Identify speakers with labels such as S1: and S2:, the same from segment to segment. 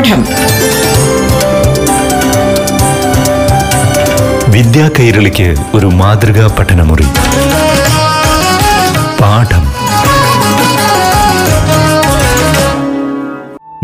S1: പാഠം.
S2: വിദ്യാ കൈരളിക്ക് ഒരു മാതൃകാ പഠനമുറി. പാഠം.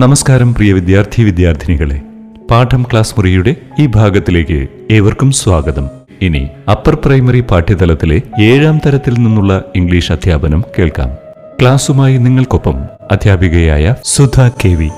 S2: നമസ്കാരം പ്രിയ വിദ്യാർത്ഥി വിദ്യാർത്ഥിനികളെ. പാഠം ക്ലാസ് മുറിയുടെ ഈ ഭാഗത്തിലേക്ക് ഏവർക്കും സ്വാഗതം. ഇനി അപ്പർ പ്രൈമറി പാഠ്യതലത്തിലെ ഏഴാം തരത്തിൽ നിന്നുള്ള ഇംഗ്ലീഷ് അധ്യാപനം കേൾക്കാം. ക്ലാസുമായി നിങ്ങൾക്കൊപ്പം അധ്യാപികയായ Sudha K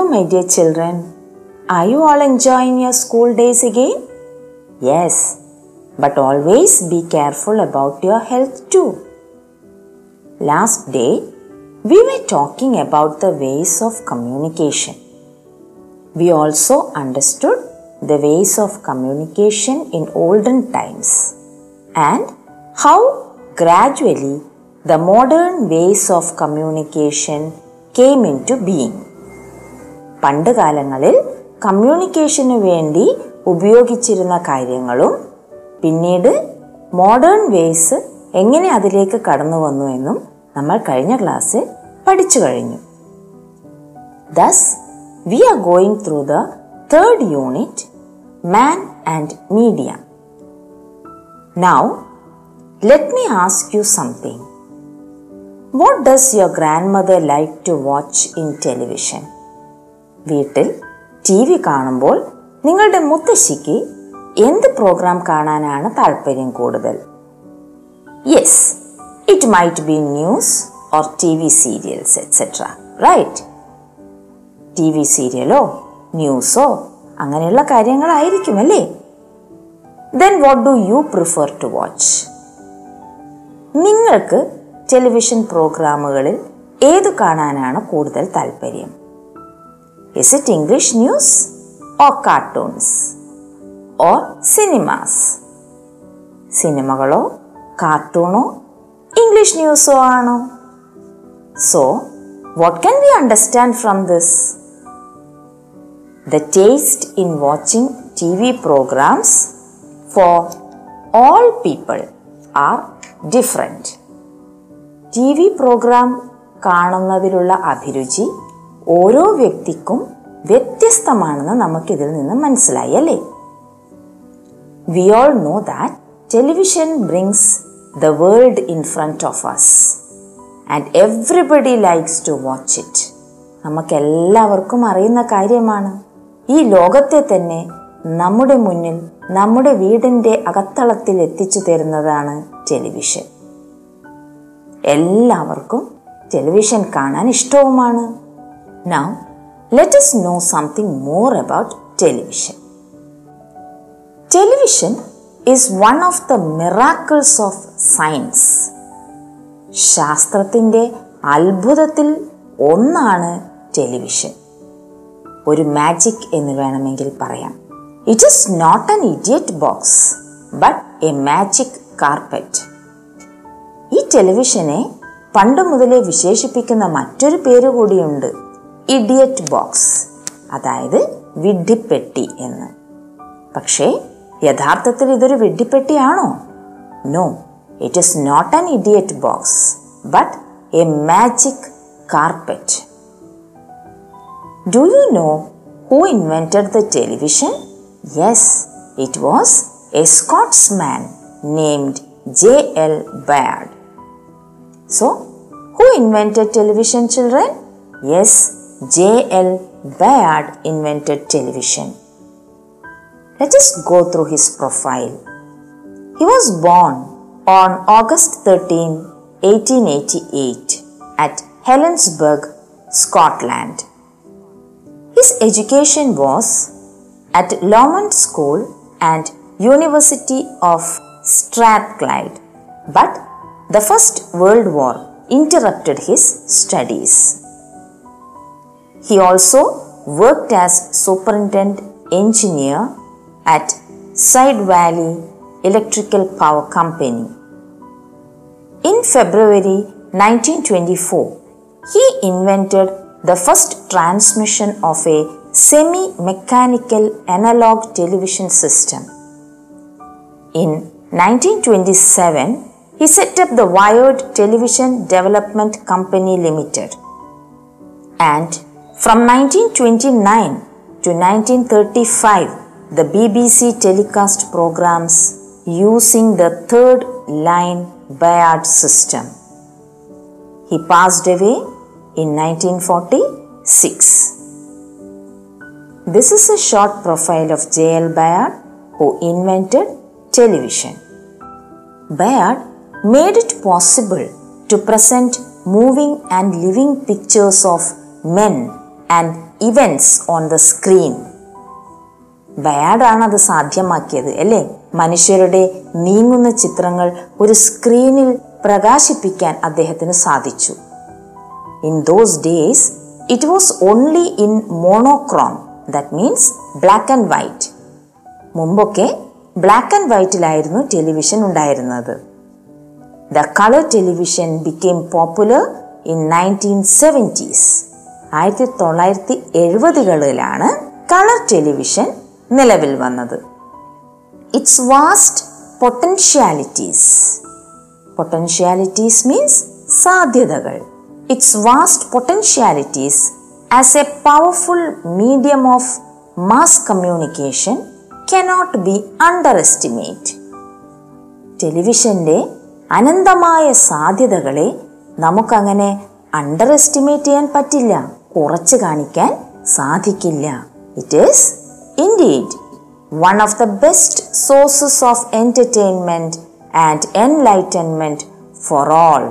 S3: Hello, my dear children. Are you all enjoying your school days again? Yes, but always be careful about your health too. Last day, we were talking about the ways of communication. We also understood the ways of communication in olden times and how gradually the modern ways of communication came into being. പണ്ട് കാലങ്ങളിൽ കമ്മ്യൂണിക്കേഷന് വേണ്ടി ഉപയോഗിച്ചിരുന്ന കാര്യങ്ങളും പിന്നീട് modern vase എങ്ങനെ അതിലേക്ക് കടന്നു വന്നു എന്നും നമ്മൾ കഴിഞ്ഞ ക്ലാസ്സിൽ പഠിച്ചു കഴിഞ്ഞു. Thus we are going through the third unit man and media now let me ask you something what does your grandmother like to watch in television വീട്ടിൽ ടി വി കാണുമ്പോൾ നിങ്ങളുടെ മുത്തശ്ശിക്ക് എന്ത് പ്രോഗ്രാം കാണാനാണ് താല്പര്യം കൂടുതൽ? Yes it might be news or T V serials etcetera right T V സീരിയലോ ന്യൂസോ അങ്ങനെയുള്ള കാര്യങ്ങളായിരിക്കും അല്ലേ? Then what do you prefer to watch നിങ്ങൾക്ക് ടെലിവിഷൻ പ്രോഗ്രാമുകളിൽ ഏതു കാണാനാണ് കൂടുതൽ താല്പര്യം? Is it English news or cartoons or cinemas? സിനിമകളോ കാർട്ടൂണോ ഇംഗ്ലീഷ് ന്യൂസോ ആണോ? So what can we understand from this the taste in watching T V programs for all people are different T V program കാണുന്നതിലുള്ള അഭിരുചി ഓരോ വ്യക്തിക്കും വ്യത്യസ്തമാണെന്ന് നമുക്കിതിൽ നിന്ന് മനസ്സിലായി അല്ലേ? We all know that television brings the world in front of us and everybody likes to watch it നമുക്കെല്ലാവർക്കും അറിയുന്ന കാര്യമാണ്. ഈ ലോകത്തെ തന്നെ നമ്മുടെ മുന്നിൽ നമ്മുടെ വീടിന്റെ അകത്തളത്തിൽ എത്തിച്ചു തരുന്നതാണ് ടെലിവിഷൻ എല്ലാവർക്കും ടെലിവിഷൻ കാണാൻ ഇഷ്ടവുമാണ്. Now, let us know something more about television. Television is one of the miracles of science. ശാസ്ത്രത്തിന്റെ അത്ഭുതത്തിൽ ഒന്നാണ് ടെലിവിഷൻ ഒരു മാജിക് എന്ന് വേണമെങ്കിൽ പറയാം it is not an idiot box but a magic carpet ഈ ടെലിവിഷനെ പണ്ട് മുതലേ വിശേഷിപ്പിക്കുന്ന മറ്റൊരു പേര് കൂടിയുണ്ട് ഇഡിയറ്റ് ബോക്സ് അതായത് വിഡ്ഢിപ്പെട്ടി എന്ന്. പക്ഷേ യഥാർത്ഥത്തിൽ ഇതൊരു വിഡ്ഢിപ്പെട്ടിയാണോ? No it is not an idiot box but a magic carpet do you know who invented the television yes it was a Scotsman named J L Baird so who invented television children yes J.L. Bayard invented television. Let us go through his profile. He was born on August 13, 1888 at Helensburgh, Scotland. His education was at Lomond School and University of Strathclyde, but the First World War interrupted his studies. He also worked as superintendent engineer at Side Valley Electrical Power Company. In February 1924, he invented the first transmission of a semi mechanical analog television system. In 1927, he set up the Wired Television Development Company Limited. And from 1929 to 1935, the BBC telecast programs using the third line Bayard system. He passed away in 1946. This is a short profile of J.L. Bayard who invented television. Bayard made it possible to present moving and living pictures of men and events on the screen ബയാഡാണ് അത് സാധ്യമാക്കിയത് അല്ലേ? മനുഷ്യരുടെ നീങ്ങുന്ന ചിത്രങ്ങൾ ഒരു സ്ക്രീനിൽ പ്രകാശിപ്പിക്കാൻ അദ്ദേഹത്തിന് സാധിച്ചു. In those days it was only in monochrome that means black and white മുമ്പൊക്കെ ബ്ലാക്ക് ആൻഡ് വൈറ്റിലായിരുന്നു ടെലിവിഷൻ ഉണ്ടായിരുന്നത്. The colour television became popular in nineteen seventies ആയിരത്തി തൊള്ളായിരത്തി എഴുപതുകളിലാണ് കളർ ടെലിവിഷൻ നിലവിൽ വന്നത്. Its vast potentialities potentialities means സാധ്യതകൾ. Its vast potentialities as a powerful medium of mass communication cannot be underestimate ടെലിവിഷന്റെ അനന്തമായ സാധ്യതകളെ നമുക്കങ്ങനെ അണ്ടർ എസ്റ്റിമേറ്റ് ചെയ്യാൻ പറ്റില്ല. കുറച്ച് കാണിക്കാൻ സാധിക്കില്ല. It is indeed one of the best sources of entertainment and enlightenment for all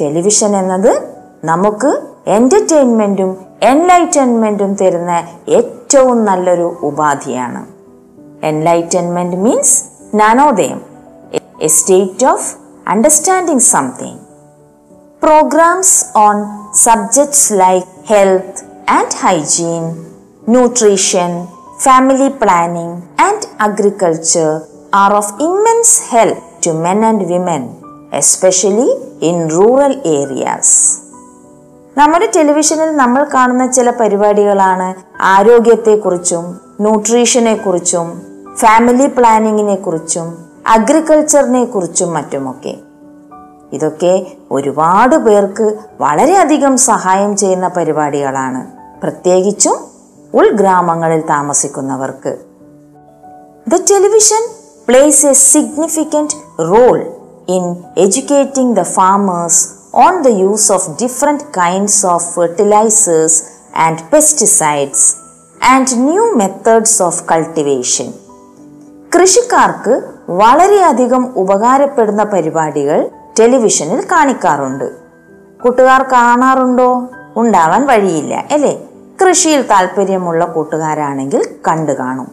S3: television എന്നത് നമുക്ക് എന്റർടൈൻമെന്റും എൻലൈറ്റൻമെന്റും തരുന്ന ഏറ്റവും നല്ലൊരു ഉപാധിയാണ്. Enlightenment means Jnanodayam a state of understanding something programs on subjects like health and hygiene, nutrition, family planning, and agriculture are of immense help to men and women, especially in rural areas. നമ്മുടെ ടെലിവിഷനിൽ നമ്മൾ കാണുന്ന ചില പരിപാടികളാണ് ആരോഗ്യത്തെക്കുറിച്ചും ന്യൂട്രീഷനെ കുറിച്ചും family പ്ലാനിങ്ങിനെ കുറിച്ചും അഗ്രികൾച്ചറിനെ കുറിച്ചും മറ്റുമൊക്കെ ഇതൊക്കെ ഒരുപാട് പേർക്ക് വളരെയധികം സഹായം ചെയ്യുന്ന പരിപാടികളാണ്. പ്രത്യേകിച്ചും ഉൾഗ്രാമങ്ങളിൽ താമസിക്കുന്നവർക്ക്. The television plays a significant role in educating the farmers on the use of different kinds of fertilisers and pesticides and new methods of cultivation കൃഷിക്കാർക്ക് വളരെയധികം ഉപകാരപ്പെടുന്ന പരിപാടികൾ ടെലിവിഷനിൽ കാണിക്കാറുണ്ട്. കൂട്ടുകാർ കാണാറുണ്ടോ? ഉണ്ടാവാൻ വഴിയില്ല അല്ലേ? കൃഷിയിൽ താല്പര്യമുള്ള കൂട്ടുകാരാണെങ്കിൽ കണ്ടു കാണും.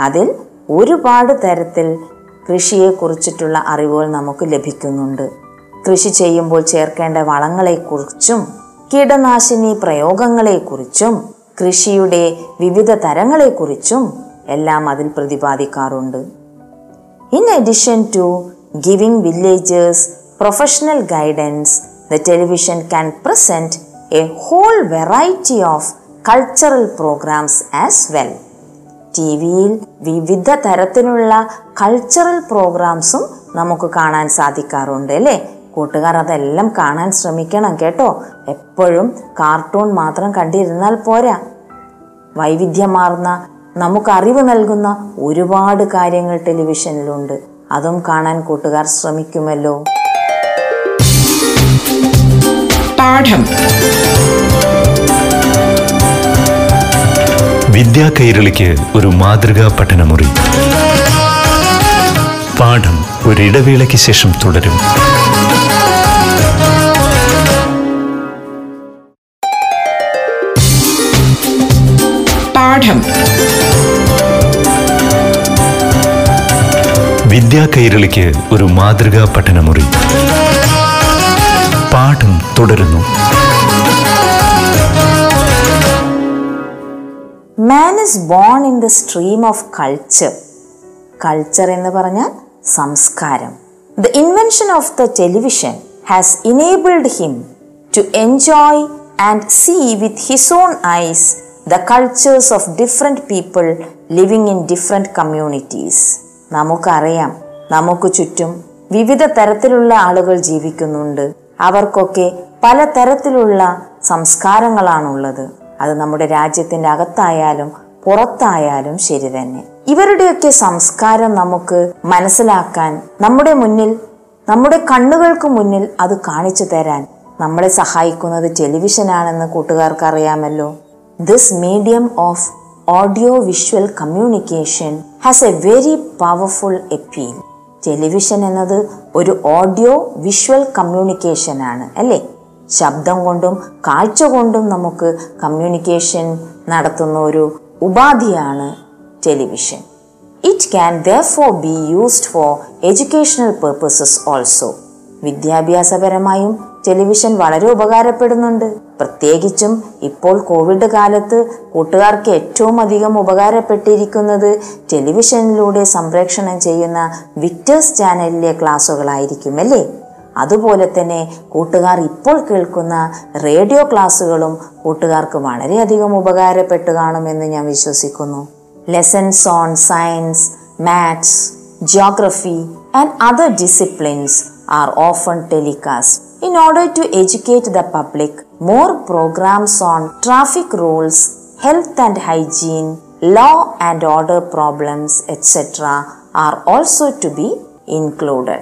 S3: അതിൽ ഒരുപാട് തരത്തിൽ കൃഷിയെക്കുറിച്ചിട്ടുള്ള അറിവുകൾ നമുക്ക് ലഭിക്കുന്നുണ്ട്. കൃഷി ചെയ്യുമ്പോൾ ചേർക്കേണ്ട വളങ്ങളെക്കുറിച്ചും കീടനാശിനി പ്രയോഗങ്ങളെക്കുറിച്ചും കൃഷിയുടെ വിവിധ തരങ്ങളെക്കുറിച്ചും എല്ലാം അതിൽ പ്രതിപാദിക്കാറുണ്ട്. In addition to giving villagers professional guidance, the television can present a whole variety of cultural programs as well T വിയിൽ വിവിധ തരത്തിലുള്ള കൾച്ചറൽ പ്രോഗ്രാംസും നമുക്ക് കാണാൻ സാധിക്കാറുണ്ട് അല്ലേ? കൂട്ടുകാർ അതെല്ലാം കാണാൻ ശ്രമിക്കണം കേട്ടോ. എപ്പോഴും കാർട്ടൂൺ മാത്രം കണ്ടിരുന്നാൽ പോരാ. വൈവിധ്യമാർന്ന നമുക്ക് അറിവ് നൽകുന്ന ഒരുപാട് കാര്യങ്ങൾ ടെലിവിഷനിലുണ്ട് അതും കാണാൻ കൂട്ടുകാർ ശ്രമിക്കുമല്ലോ.
S1: പാഠം.
S2: വിദ്യാ കൈരളിക്ക് ഒരു മാതൃകാ പഠനമുറി. പാഠം ഒരിടവേളയ്ക്ക് ശേഷം തുടരും.
S1: പാഠം.
S2: വിദ്യാ കൈരളിക്ക് ഒരു മാതൃകാ പഠനമുറി. പാഠം തുടരുന്നു.
S3: Man is born in the stream of culture culture എന്ന് പറഞ്ഞാൽ സംസ്കാരം. The invention of the television has enabled him to enjoy and see with his own eyes the cultures of different people living in different communities നമുക്കറിയാം നമുക്ക് ചുറ്റും വിവിധ തരത്തിലുള്ള ആളുകൾ ജീവിക്കുന്നുണ്ട്. അവർക്കൊക്കെ പല തരത്തിലുള്ള സംസ്കാരങ്ങളാണുള്ളത്. അത് നമ്മുടെ രാജ്യത്തിന്റെ അകത്തായാലും പുറത്തായാലും ശരി തന്നെ. ഇവരുടെയൊക്കെ സംസ്കാരം നമുക്ക് മനസ്സിലാക്കാൻ നമ്മുടെ മുന്നിൽ നമ്മുടെ കണ്ണുകൾക്ക് മുന്നിൽ അത് കാണിച്ചു തരാൻ നമ്മളെ സഹായിക്കുന്നത് ടെലിവിഷനാണെന്ന് കൂട്ടുകാർക്ക് അറിയാമല്ലോ this medium of audio visual communication has a very powerful appeal television എന്നത് ഒരു ഓഡിയോ വിഷ്വൽ കമ്മ്യൂണിക്കേഷൻ ആണ് അല്ലേ? ശബ്ദം കൊണ്ടും കാഴ്ച കൊണ്ടും നമുക്ക് കമ്മ്യൂണിക്കേഷൻ നടത്തുന്ന ഒരു ഉപാധിയാണ് television it can therefore be used for educational purposes also വിദ്യാഭ്യാസപരമായും television വളരെ ഉപകാരപ്പെടുന്നുണ്ട് പ്രത്യേകിച്ചും ഇപ്പോൾ കോവിഡ് കാലത്ത് കൂട്ടുകാർക്ക് ഏറ്റവും അധികം ഉപകാരപ്പെട്ടിരിക്കുന്നത് ടെലിവിഷനിലൂടെ സംപ്രേഷണം ചെയ്യുന്ന വിക്ടേഴ്സ് ചാനലിലെ ക്ലാസ്സുകളായിരിക്കും അല്ലേ അതുപോലെ തന്നെ കൂട്ടുകാർ ഇപ്പോൾ കേൾക്കുന്ന റേഡിയോ ക്ലാസ്സുകളും കൂട്ടുകാർക്ക് വളരെയധികം ഉപകാരപ്പെട്ടു കാണുമെന്ന് ഞാൻ വിശ്വസിക്കുന്നു lessons on science maths geography and other disciplines are often telecast. In order to educate the public, more programs on traffic rules, health and hygiene, law and order problems, etc. are also to be included.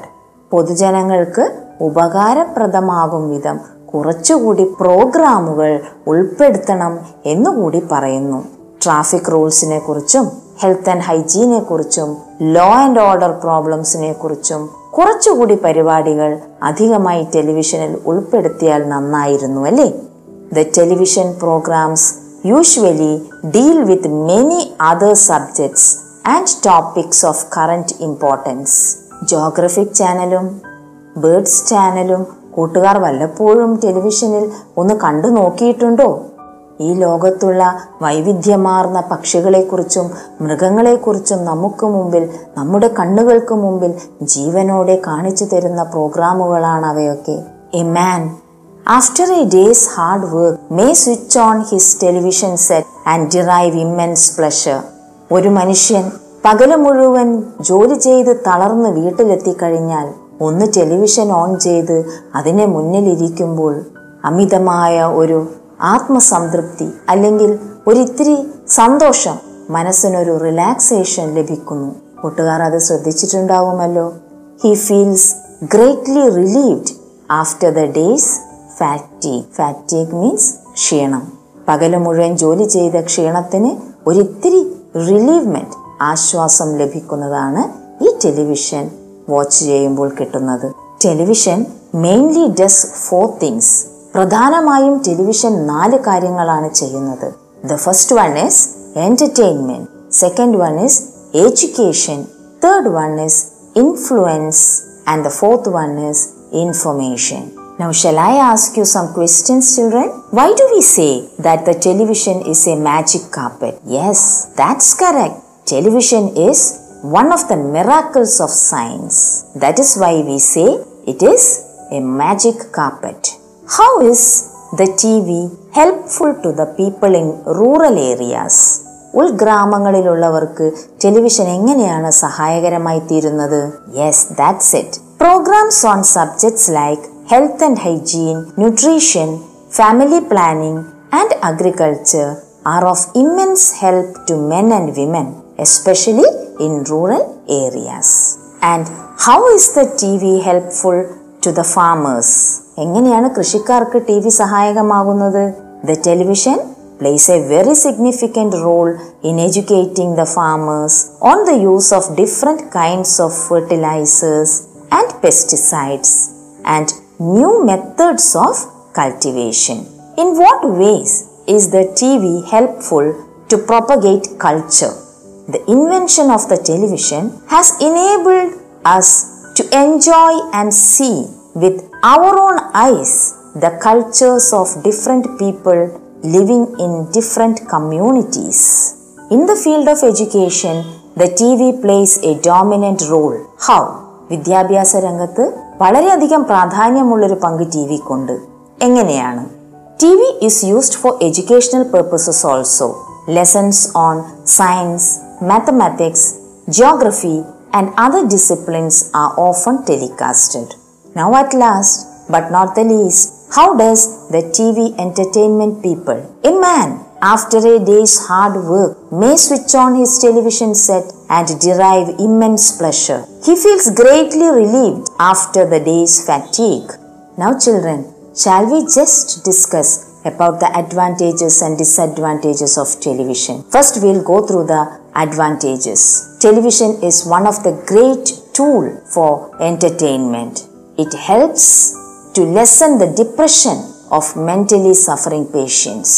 S3: പൊതുജനങ്ങൾക്ക് ഉപകാരപ്രദമാകും വിധം കുറച്ചുകൂടി പ്രോഗ്രാമുകൾ ഉൾപ്പെടുത്തണം എന്നുകൂടി പറയുന്നു traffic റൂൾസിനെ കുറിച്ചും health and ഹൈജീനെ കുറിച്ചും law and order പ്രോബ്ലംസിനെ കുറിച്ചും കുറച്ചുകൂടി പരിപാടികൾ അധികമായി ടെലിവിഷനിൽ ഉൾപ്പെടുത്തിയാൽ നന്നായിരുന്നു അല്ലേ? The television programs usually deal with many other subjects and topics of current importance geographic ചാനലും ബേർഡ്സ് ചാനലും കൂട്ടുകാർ വല്ലപ്പോഴും ടെലിവിഷനിൽ ഒന്ന് കണ്ടു നോക്കിയിട്ടുണ്ടോ ഈ ലോകത്തുള്ള വൈവിധ്യമാർന്ന പക്ഷികളെക്കുറിച്ചും മൃഗങ്ങളെക്കുറിച്ചും നമുക്ക് മുമ്പിൽ നമ്മുടെ കണ്ണുകൾക്ക് മുമ്പിൽ ജീവനോടെ കാണിച്ചു തരുന്ന പ്രോഗ്രാമുകളാണ് അവയൊക്കെ. A man after a day's hard work may switch on his television set and derive immense pleasure. ഒരു മനുഷ്യൻ പകൽ മുഴുവൻ ജോലി ചെയ്ത് തളർന്ന് വീട്ടിലെത്തിക്കഴിഞ്ഞാൽ ഒന്ന് ടെലിവിഷൻ ഓൺ ചെയ്ത് അതിനെ മുന്നിലിരിക്കുമ്പോൾ അമിതമായ ഒരു ആത്മസംതൃപ്തി അല്ലെങ്കിൽ ഒരിത്തിരി സന്തോഷം മനസ്സിനൊരു റിലാക്സേഷൻ ലഭിക്കുന്നു. കൂട്ടുകാർ അത് ശ്രദ്ധിച്ചിട്ടുണ്ടാവുമല്ലോ? He feels greatly relieved after the day's fatigue fatigue means ക്ഷീണം. പകൽ മുഴുവൻ ജോലി ചെയ്ത ക്ഷീണത്തിന് ഒരിത്തിരി റിലീവ്മെന്റ് ആശ്വാസം ലഭിക്കുന്നതാണ് ഈ ടെലിവിഷൻ വാച്ച് ചെയ്യുമ്പോൾ കിട്ടുന്നത്. Television mainly does four things പ്രധാനമായും ടെലിവിഷൻ നാല് കാര്യങ്ങളാണ് ചെയ്യുന്നത് the first one is entertainment second one is education third one is influence and the fourth one is information Now, shall I ask you some questions, children? Why do we say that the television is a magic carpet? Yes, that's correct. Television is one of the miracles of science. That is why we say it is a magic carpet. How is the TV helpful to the people in rural areas? ഉൾഗ്രാമങ്ങളിലുള്ളവർക്ക് television എങ്ങനെയാണ് സഹായകരമായി തീരുന്നത് yes that's it programs on subjects like health and hygiene, nutrition, family planning, and agriculture are of immense help to men and women, especially in rural areas. And how is the TV helpful to the farmers? എങ്ങനെയാണ് കൃഷിക്കാർക്ക് T V സഹായകമാകുന്നത് the television plays a very significant role in educating the farmers on the use of different kinds of fertilizers and pesticides and new methods of cultivation. In what ways is the TV helpful to propagate culture? The invention of the television has enabled us to enjoy and see with our own eyes the cultures of different people living in different communities. In the field of education, the TV plays a dominant role. How? വിദ്യാഭ്യാസ രംഗത്ത് വളരെയധികം പ്രാധാന്യമുള്ളൊരു പങ്ക് T വിക്കുണ്ട് എങ്ങനെയാണ് T V is used for educational purposes also lessons on science mathematics geography and other disciplines are often telecasted. Now, at last, but not the least, how does the TV entertainment people, a man, after a day's hard work, may switch on his television set and derive immense pleasure. He feels greatly relieved after the day's fatigue. Now, children, shall we just discuss about the advantages and disadvantages of television? First, we'll go through the advantages. Television is one of the great tool for entertainment. It helps to lessen the depression of mentally suffering patients.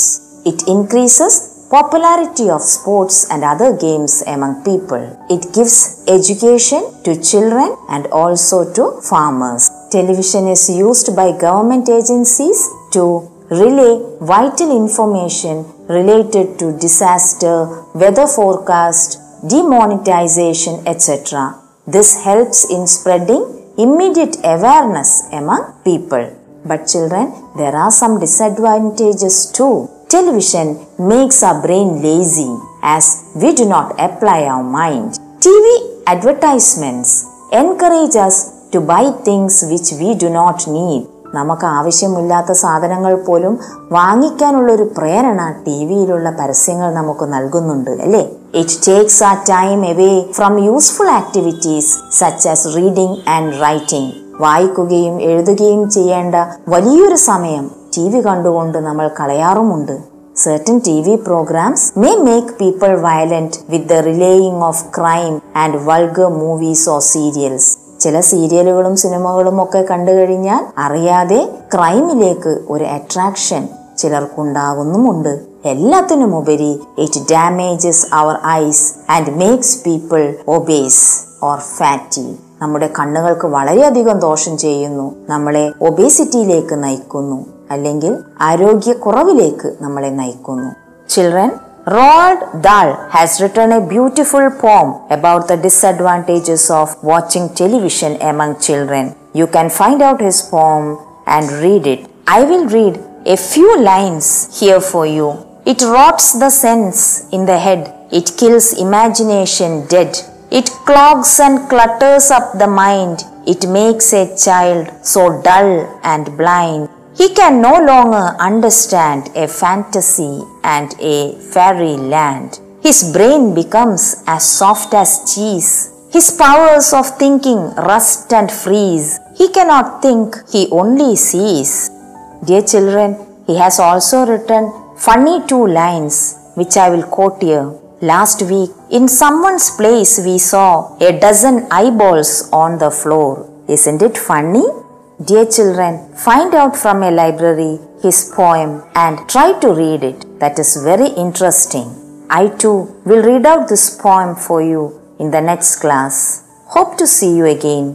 S3: It increases popularity of sports and other games among people. It gives education to children and also to farmers. Television is used by government agencies to relay vital information related to disaster, weather forecast, demonetization, etc. This helps in spreading immediate awareness among people. But children, there are some disadvantages too. Television makes our brain lazy as we do not apply our mind. TV advertisements encourage us to buy things which we do not need. നമുക്ക് ആവശ്യമില്ലാത്ത സാധനങ്ങൾ പോലും വാങ്ങിക്കാനുള്ള ഒരു പ്രേരണ T വിയിലുള്ള പരസ്യങ്ങൾ നമുക്ക് നൽകുന്നുണ്ട് അല്ലേ it takes a time away from useful activities such as reading and writing വായിക്കുകയും എഴുതുകയും ചെയ്യേണ്ട വലിയൊരു സമയം ടി വി കണ്ടുകൊണ്ട് നമ്മൾ കളയാറുമുണ്ട് Certain TV programs may make people violent with the relaying of crime and vulgar movies or serials. ചില സീരിയലുകളും സിനിമകളും ഒക്കെ കണ്ടു കഴിഞ്ഞാൽ അറിയാതെ ക്രൈമിലേക്ക് ഒരു അട്രാക്ഷൻ ചിലർക്കുണ്ടാകുന്നുമുണ്ട്. എല്ലാത്തിനുമുപരി it damages our eyes and makes people obese or fatty നമ്മുടെ കണ്ണുകൾക്ക് വളരെയധികം ദോഷം ചെയ്യുന്നു. നമ്മളെ ഒബേസിറ്റിയിലേക്ക് നയിക്കുന്നു. അല്ലെങ്കിൽ ആരോഗ്യക്കുറവിലേക്ക് നമ്മളെ നയിക്കുന്നു. Children Roald Dahl has written a beautiful poem about the disadvantages of watching television among children. You can find out his poem and read it. I will read a few lines here for you. It rots the sense in the head. It kills imagination dead. It clogs and clutters up the mind. It makes a child so dull and blind. He can no longer understand a fantasy and a fairyland. His brain becomes as soft as cheese. His powers of thinking rust and freeze. He cannot think, he only sees. Dear children, he has also written funny two lines which I will quote here. Last week, in someone's place, we saw a dozen eyeballs on the floor. Isn't it funny? Dear children, find out from a library his poem and try to read it. That is very interesting. I too will read out this poem for you in the next class. Hope to see you again.